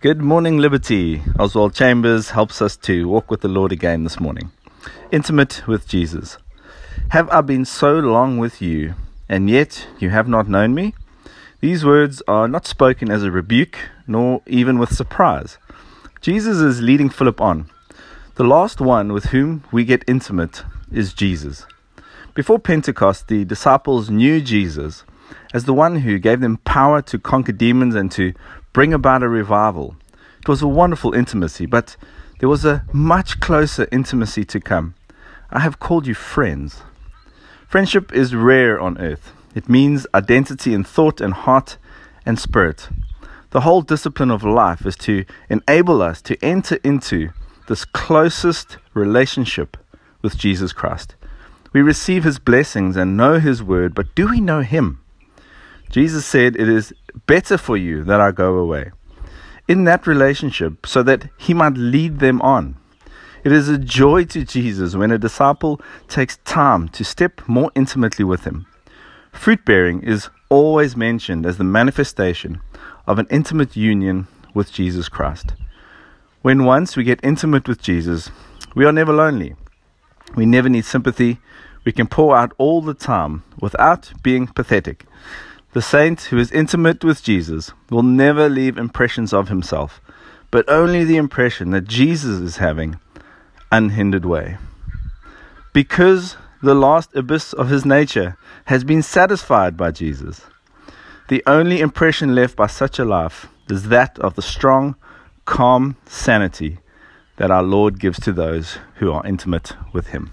Good morning, Liberty. Oswald Chambers helps us to walk with the Lord again this morning. Intimate with Jesus. Have I been so long with you, and yet you have not known me? These words are not spoken as a rebuke, nor even with surprise. Jesus is leading Philip on. The last one with whom we get intimate is Jesus. Before Pentecost, the disciples knew Jesus as the one who gave them power to conquer demons and to bring about a revival. It was a wonderful intimacy, but there was a much closer intimacy to come. I have called you friends. Friendship is rare on earth. It means identity in thought and heart and spirit. The whole discipline of life is to enable us to enter into this closest relationship with Jesus Christ. We receive his blessings and know his word, but do we know him? Jesus said, It is better for you that I go away. In that relationship, so that he might lead them on. It is a joy to Jesus when a disciple takes time to step more intimately with him. Fruit bearing is always mentioned as the manifestation of an intimate union with Jesus Christ. When once we get intimate with Jesus, we are never lonely. We never need sympathy. We can pour out all the time without being pathetic. The saint who is intimate with Jesus will never leave impressions of himself, but only the impression that Jesus is having unhindered way. Because the last abyss of his nature has been satisfied by Jesus, the only impression left by such a life is that of the strong, calm sanity that our Lord gives to those who are intimate with him.